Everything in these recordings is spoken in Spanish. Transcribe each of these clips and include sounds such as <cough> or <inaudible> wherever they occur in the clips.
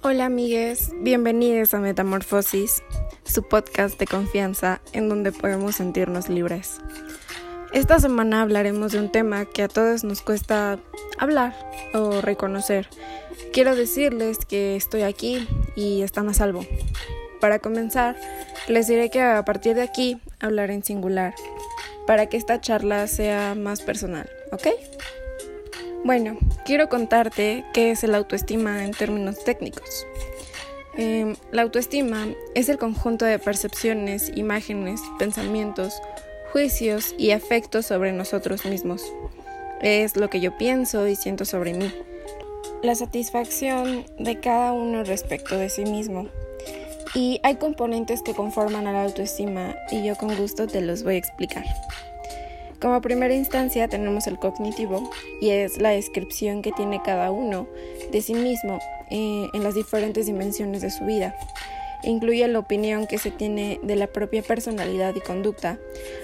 Hola amigues, bienvenidos a Metamorfosis, su podcast de confianza en donde podemos sentirnos libres. Esta semana hablaremos de un tema que a todos nos cuesta hablar o reconocer. Quiero decirles que estoy aquí y están a salvo. Para comenzar, les diré que a partir de aquí hablaré en singular, para que esta charla sea más personal, ¿ok? Bueno, quiero contarte qué es el autoestima en términos técnicos. Em, la autoestima es el conjunto de percepciones, imágenes, pensamientos, juicios y afectos sobre nosotros mismos. Es lo que yo pienso y siento sobre mí. La satisfacción de cada uno respecto de sí mismo. Y hay componentes que conforman a la autoestima y yo con gusto te los voy a explicar. Como primera instancia tenemos el cognitivo y es la descripción que tiene cada uno de sí mismo eh, en las diferentes dimensiones de su vida. Incluye la opinión que se tiene de la propia personalidad y conducta,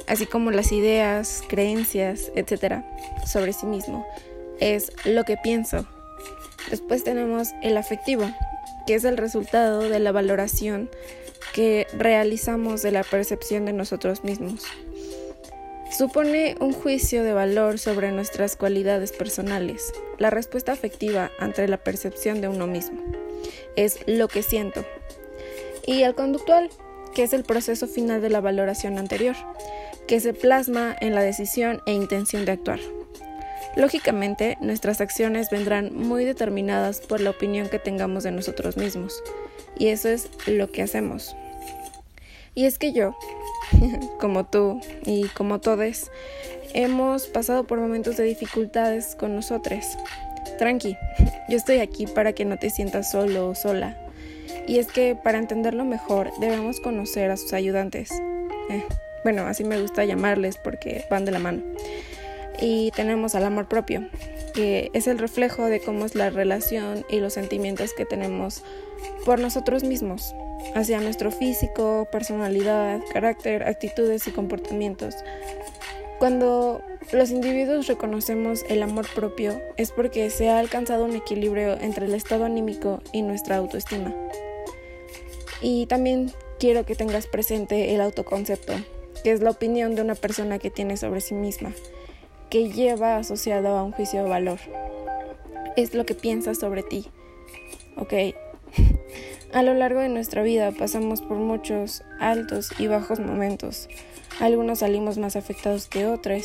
así como las ideas, creencias, etc. sobre sí mismo. Es lo que pienso. Después tenemos el afectivo, que es el resultado de la valoración que realizamos de la percepción de nosotros mismos supone un juicio de valor sobre nuestras cualidades personales. La respuesta afectiva ante la percepción de uno mismo es lo que siento. Y el conductual, que es el proceso final de la valoración anterior, que se plasma en la decisión e intención de actuar. Lógicamente, nuestras acciones vendrán muy determinadas por la opinión que tengamos de nosotros mismos, y eso es lo que hacemos. Y es que yo, <laughs> como tú y como todos, hemos pasado por momentos de dificultades con nosotros. Tranqui, <laughs> yo estoy aquí para que no te sientas solo o sola. Y es que para entenderlo mejor debemos conocer a sus ayudantes. Eh, bueno, así me gusta llamarles porque van de la mano. Y tenemos al amor propio, que es el reflejo de cómo es la relación y los sentimientos que tenemos por nosotros mismos hacia nuestro físico, personalidad, carácter, actitudes y comportamientos. Cuando los individuos reconocemos el amor propio es porque se ha alcanzado un equilibrio entre el estado anímico y nuestra autoestima. Y también quiero que tengas presente el autoconcepto, que es la opinión de una persona que tiene sobre sí misma, que lleva asociado a un juicio de valor. Es lo que piensas sobre ti. ¿Ok? <laughs> A lo largo de nuestra vida pasamos por muchos altos y bajos momentos. Algunos salimos más afectados que otros.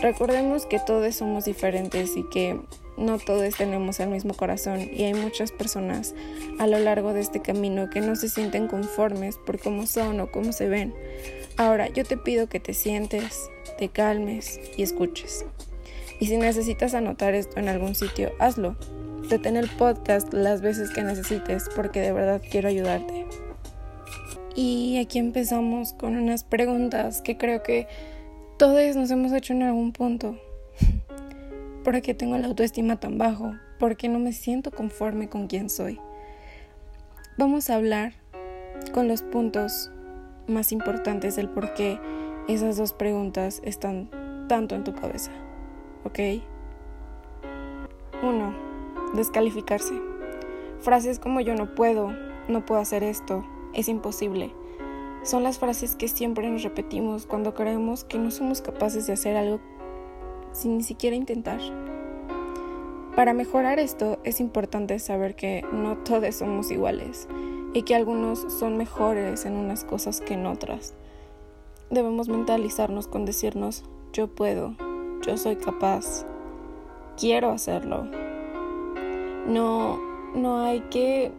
Recordemos que todos somos diferentes y que no todos tenemos el mismo corazón y hay muchas personas a lo largo de este camino que no se sienten conformes por cómo son o cómo se ven. Ahora, yo te pido que te sientes, te calmes y escuches. Y si necesitas anotar esto en algún sitio, hazlo ten el podcast las veces que necesites porque de verdad quiero ayudarte. Y aquí empezamos con unas preguntas que creo que todos nos hemos hecho en algún punto. <laughs> ¿Por qué tengo la autoestima tan bajo? ¿Por qué no me siento conforme con quien soy? Vamos a hablar con los puntos más importantes del por qué esas dos preguntas están tanto en tu cabeza. ¿Ok? Uno descalificarse. Frases como yo no puedo, no puedo hacer esto, es imposible. Son las frases que siempre nos repetimos cuando creemos que no somos capaces de hacer algo sin ni siquiera intentar. Para mejorar esto es importante saber que no todos somos iguales y que algunos son mejores en unas cosas que en otras. Debemos mentalizarnos con decirnos yo puedo, yo soy capaz, quiero hacerlo, no, no hay que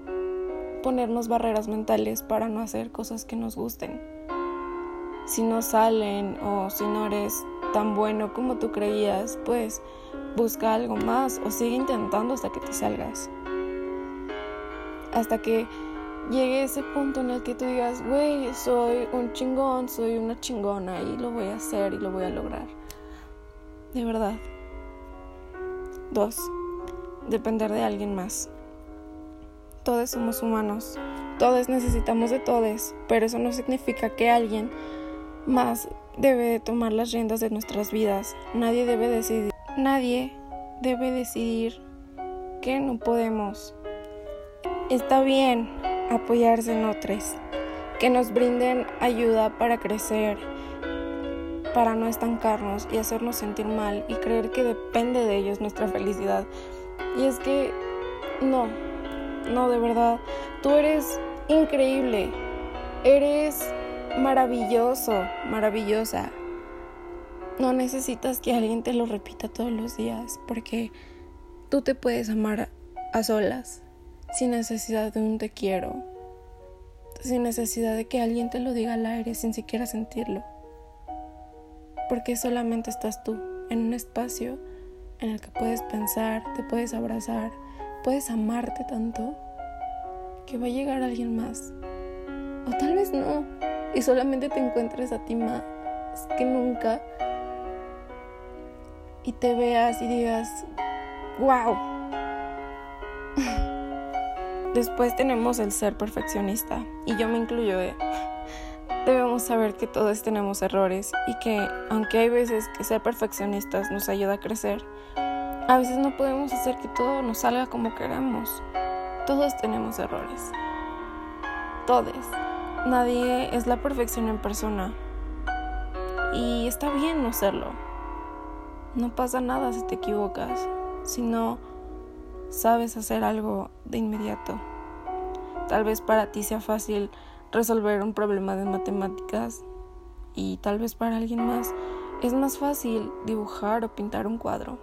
ponernos barreras mentales para no hacer cosas que nos gusten. Si no salen o si no eres tan bueno como tú creías, pues busca algo más o sigue intentando hasta que te salgas. Hasta que llegue ese punto en el que tú digas, güey, soy un chingón, soy una chingona y lo voy a hacer y lo voy a lograr. De verdad. Dos depender de alguien más. Todos somos humanos, todos necesitamos de todos, pero eso no significa que alguien más debe tomar las riendas de nuestras vidas. Nadie debe decidir, nadie debe decidir que no podemos. está bien apoyarse en otros, que nos brinden ayuda para crecer, para no estancarnos y hacernos sentir mal y creer que depende de ellos nuestra felicidad. Y es que no, no, de verdad, tú eres increíble, eres maravilloso, maravillosa. No necesitas que alguien te lo repita todos los días porque tú te puedes amar a solas, sin necesidad de un te quiero, sin necesidad de que alguien te lo diga al aire sin siquiera sentirlo. Porque solamente estás tú en un espacio en el que puedes pensar, te puedes abrazar, puedes amarte tanto que va a llegar alguien más. O tal vez no, y solamente te encuentres a ti más que nunca y te veas y digas, wow. <laughs> Después tenemos el ser perfeccionista, y yo me incluyo. Eh. Debemos saber que todos tenemos errores y que aunque hay veces que ser perfeccionistas nos ayuda a crecer, a veces no podemos hacer que todo nos salga como queremos. Todos tenemos errores. Todos. Nadie es la perfección en persona. Y está bien no serlo. No pasa nada si te equivocas, si no sabes hacer algo de inmediato. Tal vez para ti sea fácil resolver un problema de matemáticas y tal vez para alguien más es más fácil dibujar o pintar un cuadro.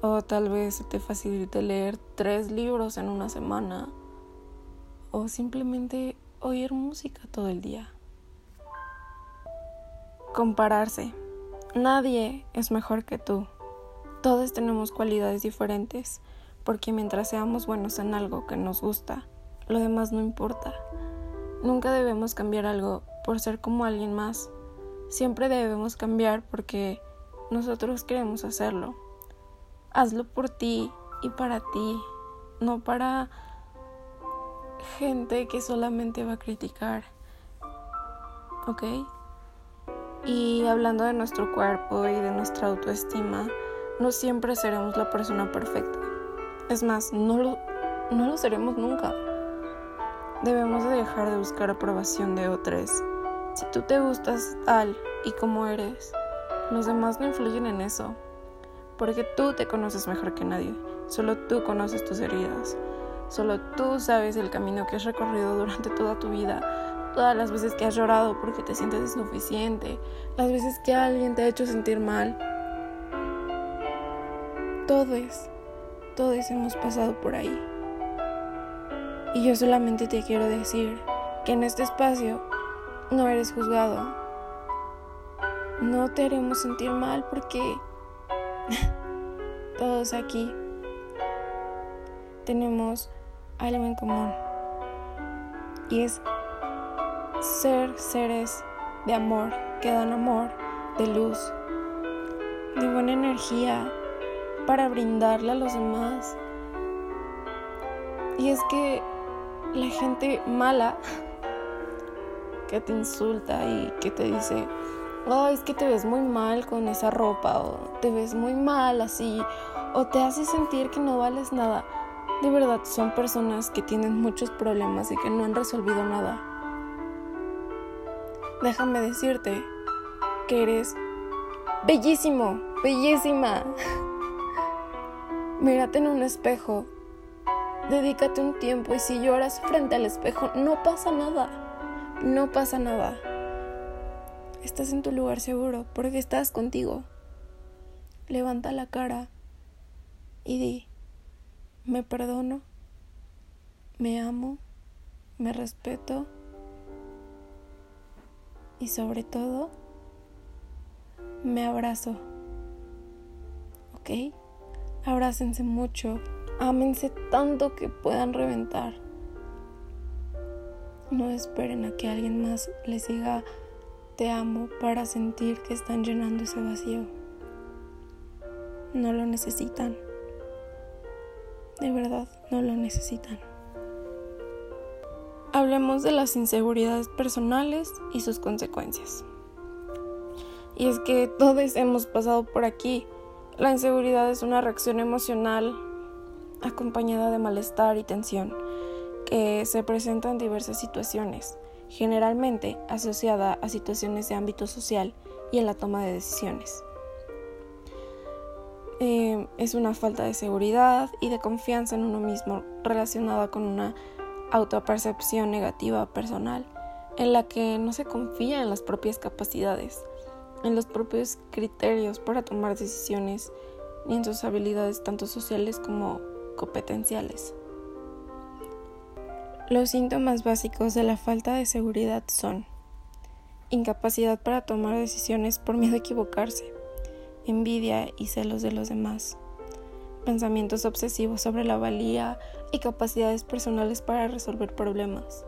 O tal vez te facilite leer tres libros en una semana. O simplemente oír música todo el día. Compararse. Nadie es mejor que tú. Todos tenemos cualidades diferentes, porque mientras seamos buenos en algo que nos gusta, lo demás no importa. Nunca debemos cambiar algo por ser como alguien más. Siempre debemos cambiar porque nosotros queremos hacerlo. Hazlo por ti y para ti, no para gente que solamente va a criticar. ¿Ok? Y hablando de nuestro cuerpo y de nuestra autoestima, no siempre seremos la persona perfecta. Es más, no lo, no lo seremos nunca. Debemos de dejar de buscar aprobación de otros. Si tú te gustas tal y como eres, los demás no influyen en eso. Porque tú te conoces mejor que nadie. Solo tú conoces tus heridas. Solo tú sabes el camino que has recorrido durante toda tu vida. Todas las veces que has llorado porque te sientes insuficiente. Las veces que alguien te ha hecho sentir mal. Todos, todos hemos pasado por ahí. Y yo solamente te quiero decir que en este espacio no eres juzgado. No te haremos sentir mal porque <laughs> todos aquí tenemos algo en común. Y es ser seres de amor, que dan amor, de luz, de buena energía para brindarle a los demás. Y es que la gente mala que te insulta y que te dice, oh, es que te ves muy mal con esa ropa, o te ves muy mal así, o te hace sentir que no vales nada. De verdad, son personas que tienen muchos problemas y que no han resolvido nada. Déjame decirte que eres bellísimo, bellísima. <laughs> Mírate en un espejo Dedícate un tiempo y si lloras frente al espejo, no pasa nada. No pasa nada. Estás en tu lugar seguro porque estás contigo. Levanta la cara y di, me perdono, me amo, me respeto y sobre todo, me abrazo. ¿Ok? Abrácense mucho, Ámense tanto que puedan reventar. No esperen a que alguien más les diga te amo para sentir que están llenando ese vacío. No lo necesitan. De verdad, no lo necesitan. Hablemos de las inseguridades personales y sus consecuencias. Y es que todos hemos pasado por aquí. La inseguridad es una reacción emocional acompañada de malestar y tensión, que se presenta en diversas situaciones, generalmente asociada a situaciones de ámbito social y en la toma de decisiones. Eh, es una falta de seguridad y de confianza en uno mismo relacionada con una autopercepción negativa personal, en la que no se confía en las propias capacidades, en los propios criterios para tomar decisiones, ni en sus habilidades tanto sociales como competenciales. Los síntomas básicos de la falta de seguridad son incapacidad para tomar decisiones por miedo a equivocarse, envidia y celos de los demás, pensamientos obsesivos sobre la valía y capacidades personales para resolver problemas,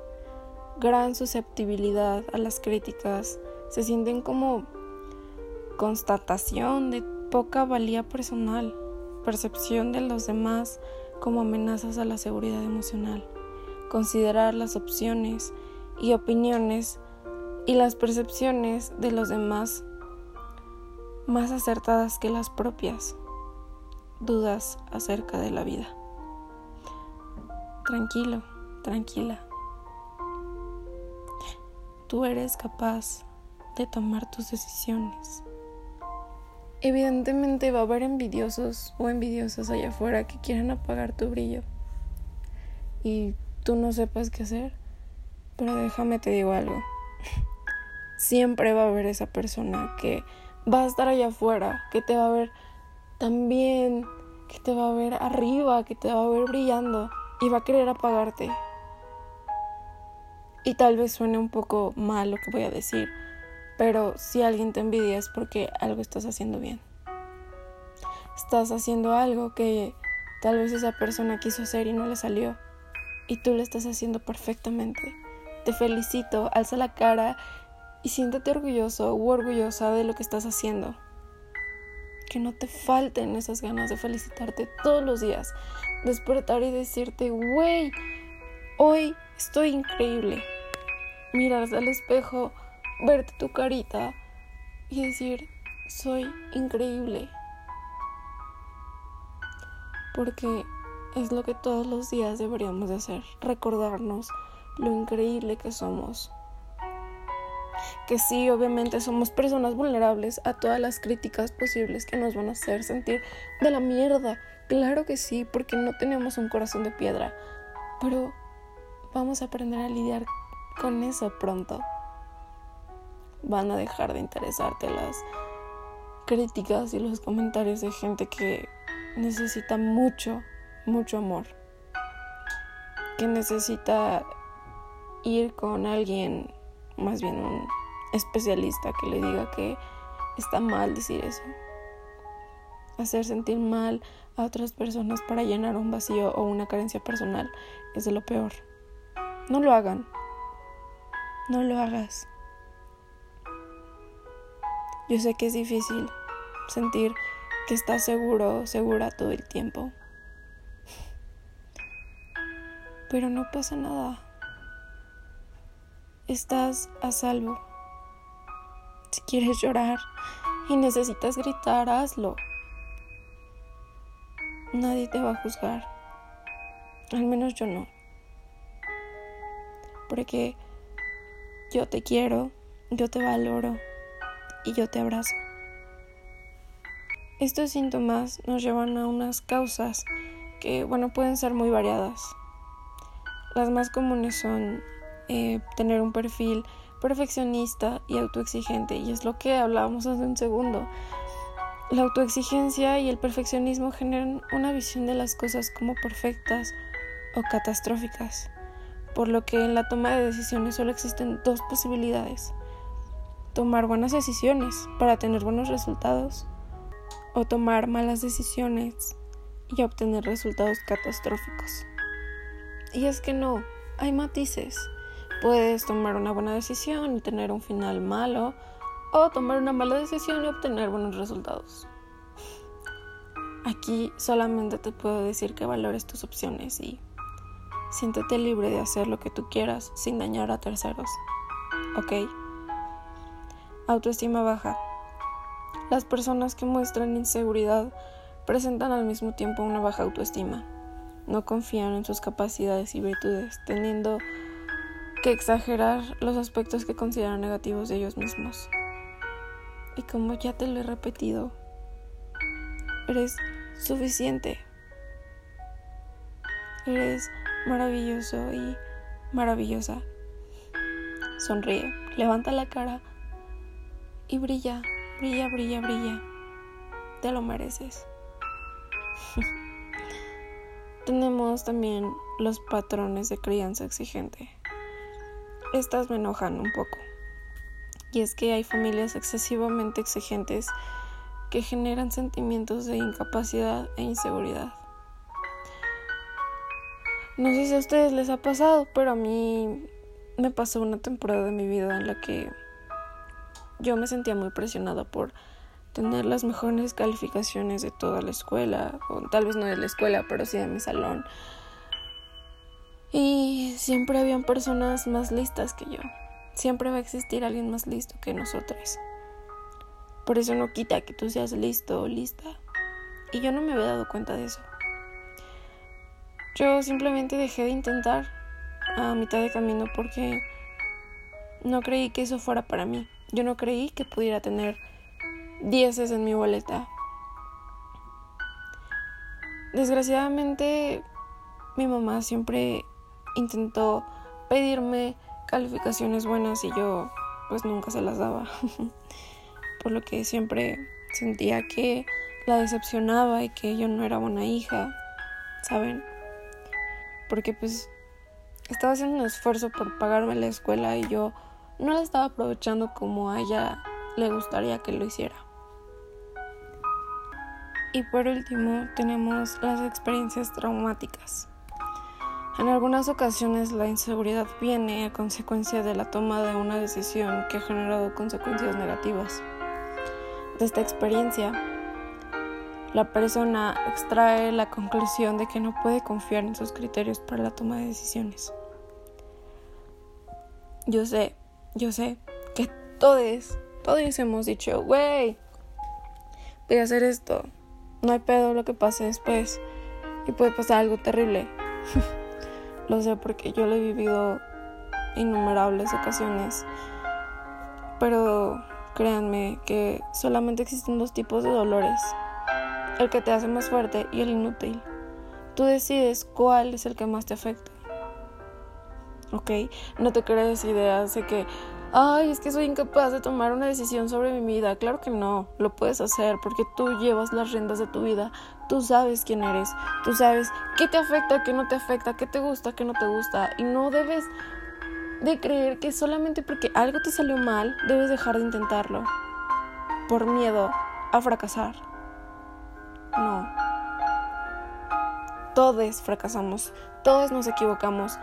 gran susceptibilidad a las críticas, se sienten como constatación de poca valía personal, percepción de los demás como amenazas a la seguridad emocional, considerar las opciones y opiniones y las percepciones de los demás más acertadas que las propias dudas acerca de la vida. Tranquilo, tranquila. Tú eres capaz de tomar tus decisiones. Evidentemente va a haber envidiosos o envidiosas allá afuera que quieran apagar tu brillo y tú no sepas qué hacer. Pero déjame te digo algo. <laughs> Siempre va a haber esa persona que va a estar allá afuera, que te va a ver también, que te va a ver arriba, que te va a ver brillando y va a querer apagarte. Y tal vez suene un poco mal lo que voy a decir, pero si alguien te envidia es porque algo estás haciendo bien. Estás haciendo algo que tal vez esa persona quiso hacer y no le salió. Y tú lo estás haciendo perfectamente. Te felicito, alza la cara y siéntate orgulloso u orgullosa de lo que estás haciendo. Que no te falten esas ganas de felicitarte todos los días, despertar y decirte, wey, hoy estoy increíble. Mirar al espejo, verte tu carita y decir, soy increíble. Porque es lo que todos los días deberíamos de hacer, recordarnos lo increíble que somos que sí, obviamente somos personas vulnerables a todas las críticas posibles que nos van a hacer sentir de la mierda. Claro que sí, porque no tenemos un corazón de piedra. Pero vamos a aprender a lidiar con eso pronto. Van a dejar de interesarte las críticas y los comentarios de gente que necesita mucho, mucho amor. Que necesita ir con alguien, más bien un especialista que le diga que está mal decir eso. Hacer sentir mal a otras personas para llenar un vacío o una carencia personal es de lo peor. No lo hagan. No lo hagas. Yo sé que es difícil sentir que estás seguro, segura todo el tiempo. Pero no pasa nada. Estás a salvo. Si quieres llorar y necesitas gritar, hazlo. Nadie te va a juzgar. Al menos yo no. Porque yo te quiero, yo te valoro y yo te abrazo. Estos síntomas nos llevan a unas causas que, bueno, pueden ser muy variadas. Las más comunes son eh, tener un perfil perfeccionista y autoexigente, y es lo que hablábamos hace un segundo. La autoexigencia y el perfeccionismo generan una visión de las cosas como perfectas o catastróficas, por lo que en la toma de decisiones solo existen dos posibilidades. Tomar buenas decisiones para tener buenos resultados o tomar malas decisiones y obtener resultados catastróficos. Y es que no, hay matices. Puedes tomar una buena decisión y tener un final malo, o tomar una mala decisión y obtener buenos resultados. Aquí solamente te puedo decir que valores tus opciones y siéntete libre de hacer lo que tú quieras sin dañar a terceros. ¿Ok? Autoestima baja. Las personas que muestran inseguridad presentan al mismo tiempo una baja autoestima. no confían en sus capacidades y virtudes, teniendo que exagerar los aspectos que consideran negativos de ellos mismos. Y como ya te lo he repetido, eres suficiente. Eres maravilloso y maravillosa. Sonríe, levanta la cara y brilla, brilla, brilla, brilla. Te lo mereces. <laughs> Tenemos también los patrones de crianza exigente. Estas me enojan un poco. Y es que hay familias excesivamente exigentes que generan sentimientos de incapacidad e inseguridad. No sé si a ustedes les ha pasado, pero a mí me pasó una temporada de mi vida en la que yo me sentía muy presionada por tener las mejores calificaciones de toda la escuela, o tal vez no de la escuela, pero sí de mi salón. Y siempre habían personas más listas que yo. Siempre va a existir alguien más listo que nosotros. Por eso no quita que tú seas listo o lista. Y yo no me había dado cuenta de eso. Yo simplemente dejé de intentar a mitad de camino porque no creí que eso fuera para mí. Yo no creí que pudiera tener dieces en mi boleta. Desgraciadamente, mi mamá siempre intentó pedirme calificaciones buenas y yo pues nunca se las daba. <laughs> Por lo que siempre sentía que la decepcionaba y que yo no era buena hija, ¿saben? Porque pues estaba haciendo un esfuerzo por pagarme la escuela y yo no la estaba aprovechando como a ella le gustaría que lo hiciera. Y por último tenemos las experiencias traumáticas. En algunas ocasiones la inseguridad viene a consecuencia de la toma de una decisión que ha generado consecuencias negativas. De esta experiencia, la persona extrae la conclusión de que no puede confiar en sus criterios para la toma de decisiones. Yo sé, yo sé que todos, todos hemos dicho, güey, voy a hacer esto, no hay pedo lo que pase después y puede pasar algo terrible. <laughs> Lo sé porque yo lo he vivido innumerables ocasiones. Pero créanme que solamente existen dos tipos de dolores. El que te hace más fuerte y el inútil. Tú decides cuál es el que más te afecta. ¿Ok? No te crees ideas de que ay, es que soy incapaz de tomar una decisión sobre mi vida. Claro que no, lo puedes hacer porque tú llevas las riendas de tu vida, tú sabes quién eres, tú sabes qué te afecta, qué no te afecta, qué te gusta, qué no te gusta. Y no debes de creer que solamente porque algo te salió mal, debes dejar de intentarlo por miedo a fracasar. No. Todos fracasamos, todos nos equivocamos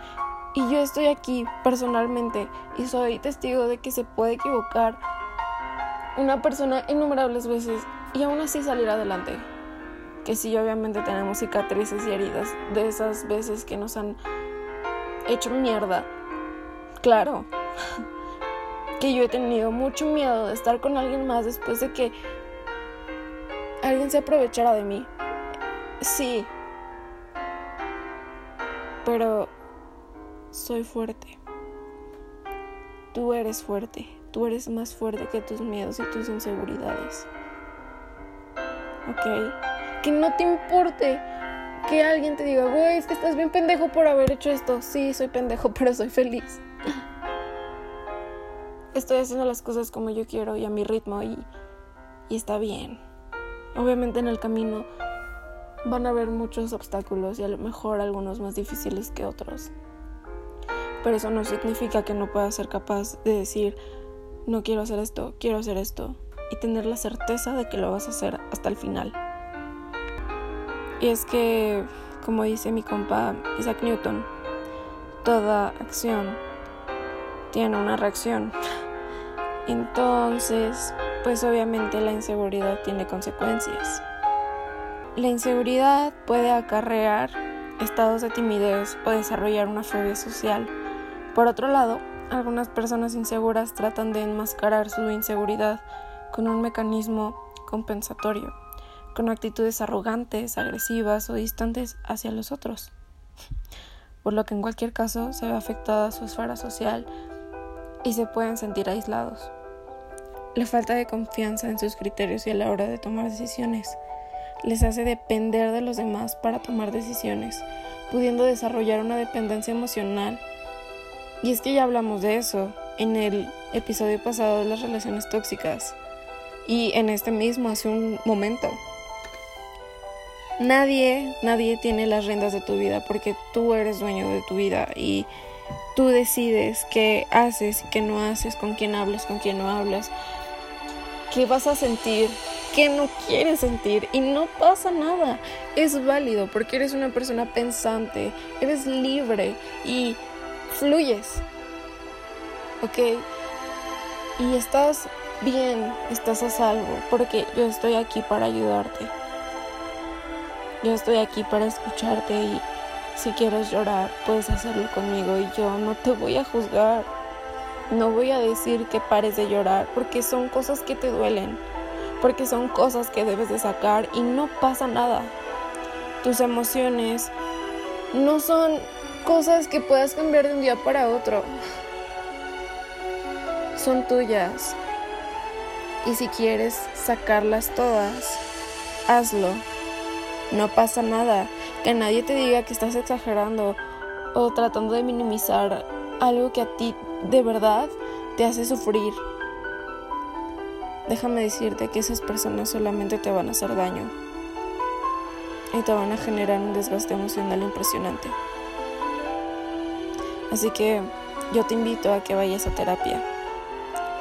y yo estoy aquí personalmente y soy testigo de que se puede equivocar una persona innumerables veces y aún así salir adelante. Que sí, obviamente tenemos cicatrices y heridas de esas veces que nos han hecho mierda. Claro. <laughs> Que yo he tenido mucho miedo de estar con alguien más después de que alguien se aprovechara de mí. Sí. Pero soy fuerte. Tú eres fuerte. Tú eres más fuerte que tus miedos y tus inseguridades. ¿Ok? Que no te importe que alguien te diga, güey, es que estás bien pendejo por haber hecho esto. Sí, soy pendejo, <laughs> pero soy feliz. Estoy haciendo las cosas como yo quiero y a mi ritmo y, y está bien. Obviamente en el camino van a haber muchos obstáculos y a lo mejor algunos más difíciles que otros pero eso no significa que no puedas ser capaz de decir, no quiero hacer esto, quiero hacer esto, y tener la certeza de que lo vas a hacer hasta el final. Y es que, como dice mi compa Isaac Newton, toda acción tiene una reacción. <laughs> Entonces, pues obviamente la inseguridad tiene consecuencias. La inseguridad puede acarrear estados de timidez o desarrollar una fobia social por otro lado, algunas personas inseguras tratan de enmascarar su inseguridad con un mecanismo compensatorio, con actitudes arrogantes, agresivas o distantes hacia los otros, por lo que en cualquier caso se ve afectada su esfera social y se pueden sentir aislados. La falta de confianza en sus criterios y a la hora de tomar decisiones les hace depender de los demás para tomar decisiones, pudiendo desarrollar una dependencia emocional. Y es que ya hablamos de eso en el episodio pasado de las relaciones tóxicas y en este mismo hace un momento. Nadie, nadie tiene las riendas de tu vida porque tú eres dueño de tu vida y tú decides qué haces, qué no haces, con quién hablas, con quién no hablas, qué vas a sentir, qué no quieres sentir y no pasa nada. Es válido porque eres una persona pensante, eres libre y fluyes. ¿Ok? Y estás bien, estás a salvo porque yo estoy aquí para ayudarte. Yo estoy aquí para escucharte y si quieres llorar, puedes hacerlo conmigo y yo no te voy a juzgar. No voy a decir que pares de llorar porque son cosas que te duelen, porque son cosas que debes de sacar y no pasa nada. Tus emociones no son cosas que puedas cambiar de un día para otro. Son tuyas. Y si quieres sacarlas todas, hazlo. No pasa nada. Que nadie te diga que estás exagerando o tratando de minimizar algo que a ti de verdad te hace sufrir. Déjame decirte que esas personas solamente te van a hacer daño y te van a generar un desgaste emocional impresionante. Así que yo te invito a que vayas a terapia,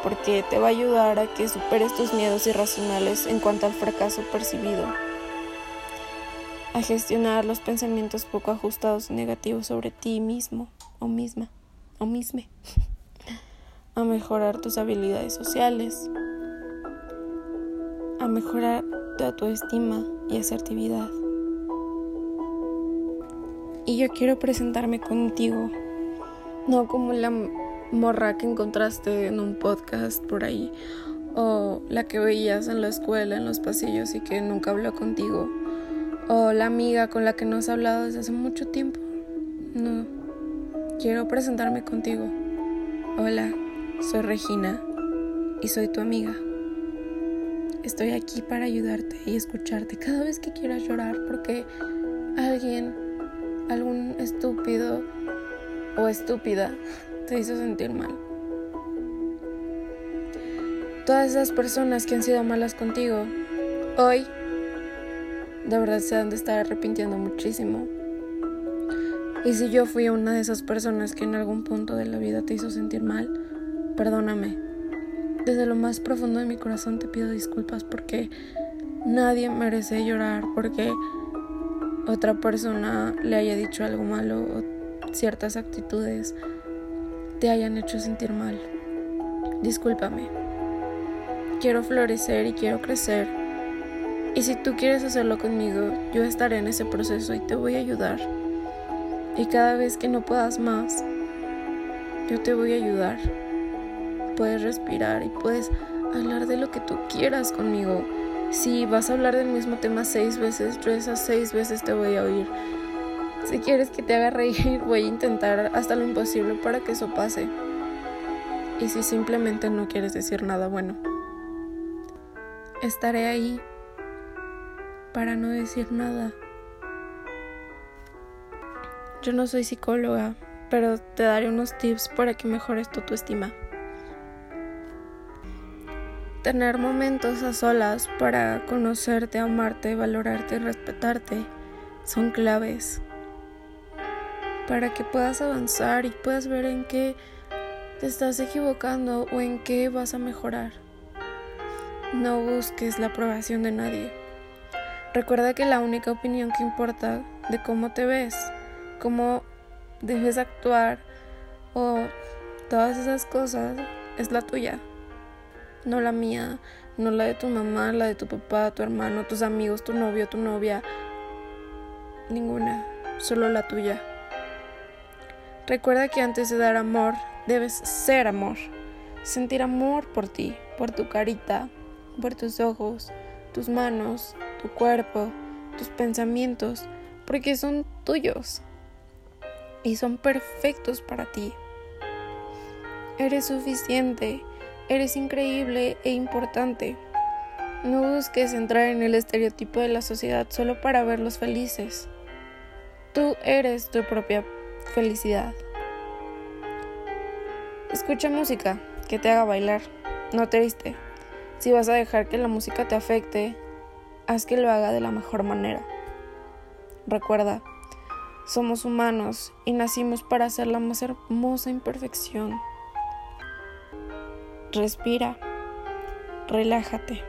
porque te va a ayudar a que superes tus miedos irracionales en cuanto al fracaso percibido a gestionar los pensamientos poco ajustados y negativos sobre ti mismo o misma o misme, <laughs> a mejorar tus habilidades sociales, a mejorar tu autoestima y asertividad. Y yo quiero presentarme contigo, no como la morra que encontraste en un podcast por ahí, o la que veías en la escuela, en los pasillos y que nunca habló contigo o la amiga con la que no has hablado desde hace mucho tiempo. No, quiero presentarme contigo. Hola, soy Regina y soy tu amiga. Estoy aquí para ayudarte y escucharte cada vez que quieras llorar porque alguien, algún estúpido o estúpida te hizo sentir mal. Todas esas personas que han sido malas contigo, hoy de verdad se han de estar arrepintiendo muchísimo. Y si yo fui una de esas personas que en algún punto de la vida te hizo sentir mal, perdóname. Desde lo más profundo de mi corazón te pido disculpas porque nadie merece llorar porque otra persona le haya dicho algo malo ciertas actitudes te hayan hecho sentir mal. Discúlpame. Quiero florecer y quiero crecer y si tú quieres hacerlo conmigo, yo estaré en ese proceso y te voy a ayudar. Y cada vez que no puedas más, yo te voy a ayudar. Puedes respirar y puedes hablar de lo que tú quieras conmigo. Si vas a hablar del mismo tema seis veces, yo esas seis veces te voy a oír. Si quieres que te haga reír, voy a intentar hasta lo imposible para que eso pase. Y si simplemente no quieres decir nada bueno, estaré ahí para no decir nada. Yo no soy psicóloga, pero te daré unos tips para que mejores tu autoestima. Tener momentos a solas para conocerte, amarte, valorarte y respetarte son claves para que puedas avanzar y puedas ver en qué te estás equivocando o en qué vas a mejorar. No busques la aprobación de nadie. Recuerda que la única opinión que importa de cómo te ves, cómo debes actuar o todas esas cosas es la tuya, no la mía, no la de tu mamá, la de tu papá, tu hermano, tus amigos, tu novio, tu novia, ninguna, solo la tuya. Recuerda que antes de dar amor, debes ser amor, sentir amor por ti, por tu carita, por tus ojos, tus manos, tu cuerpo, tus pensamientos, porque son tuyos y son perfectos para ti. Eres suficiente, eres increíble e importante. No busques entrar en el estereotipo de la sociedad solo para verlos felices. Tú eres tu propia felicidad. Escucha música que te haga bailar, no triste. Si vas a dejar que la música te afecte, haz que lo haga de la mejor manera. Recuerda, somos humanos y nacimos para ser la más hermosa imperfección. Respira, relájate,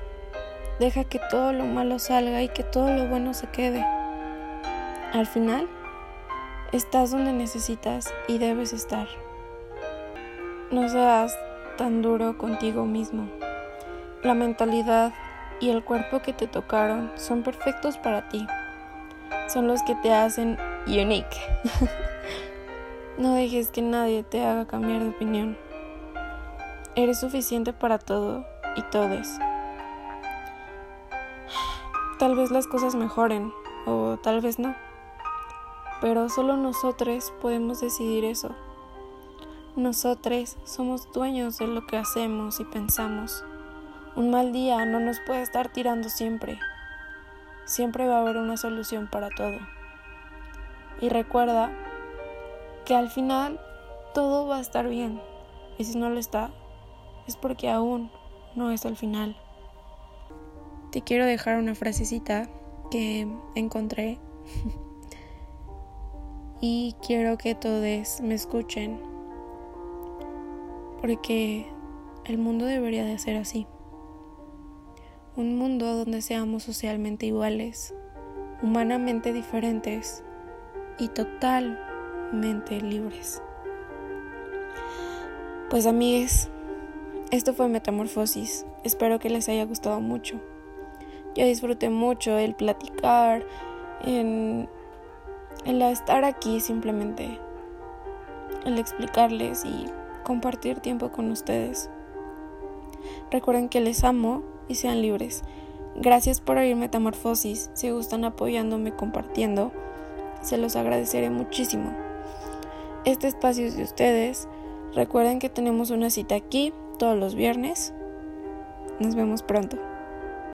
deja que todo lo malo salga y que todo lo bueno se quede. Al final, estás donde necesitas y debes estar. No seas tan duro contigo mismo. La mentalidad y el cuerpo que te tocaron son perfectos para ti. Son los que te hacen unique. <laughs> no dejes que nadie te haga cambiar de opinión. Eres suficiente para todo y todes. Tal vez las cosas mejoren o tal vez no. Pero solo nosotros podemos decidir eso. Nosotros somos dueños de lo que hacemos y pensamos. Un mal día no nos puede estar tirando siempre. Siempre va a haber una solución para todo. Y recuerda que al final todo va a estar bien. Y si no lo está, es porque aún no es el final. Te quiero dejar una frasecita que encontré <laughs> y quiero que todos me escuchen porque el mundo debería de ser así. Un mundo donde seamos socialmente iguales, humanamente diferentes y totalmente libres. Pues amigues, esto fue Metamorfosis. Espero que les haya gustado mucho. Yo disfruté mucho el platicar, en el estar aquí simplemente, el explicarles y compartir tiempo con ustedes. Recuerden que les amo y sean libres. Gracias por oír Metamorfosis. Si gustan apoyándome compartiendo, se los agradeceré muchísimo. Este espacio es de ustedes. Recuerden que tenemos una cita aquí todos los viernes. Nos vemos pronto.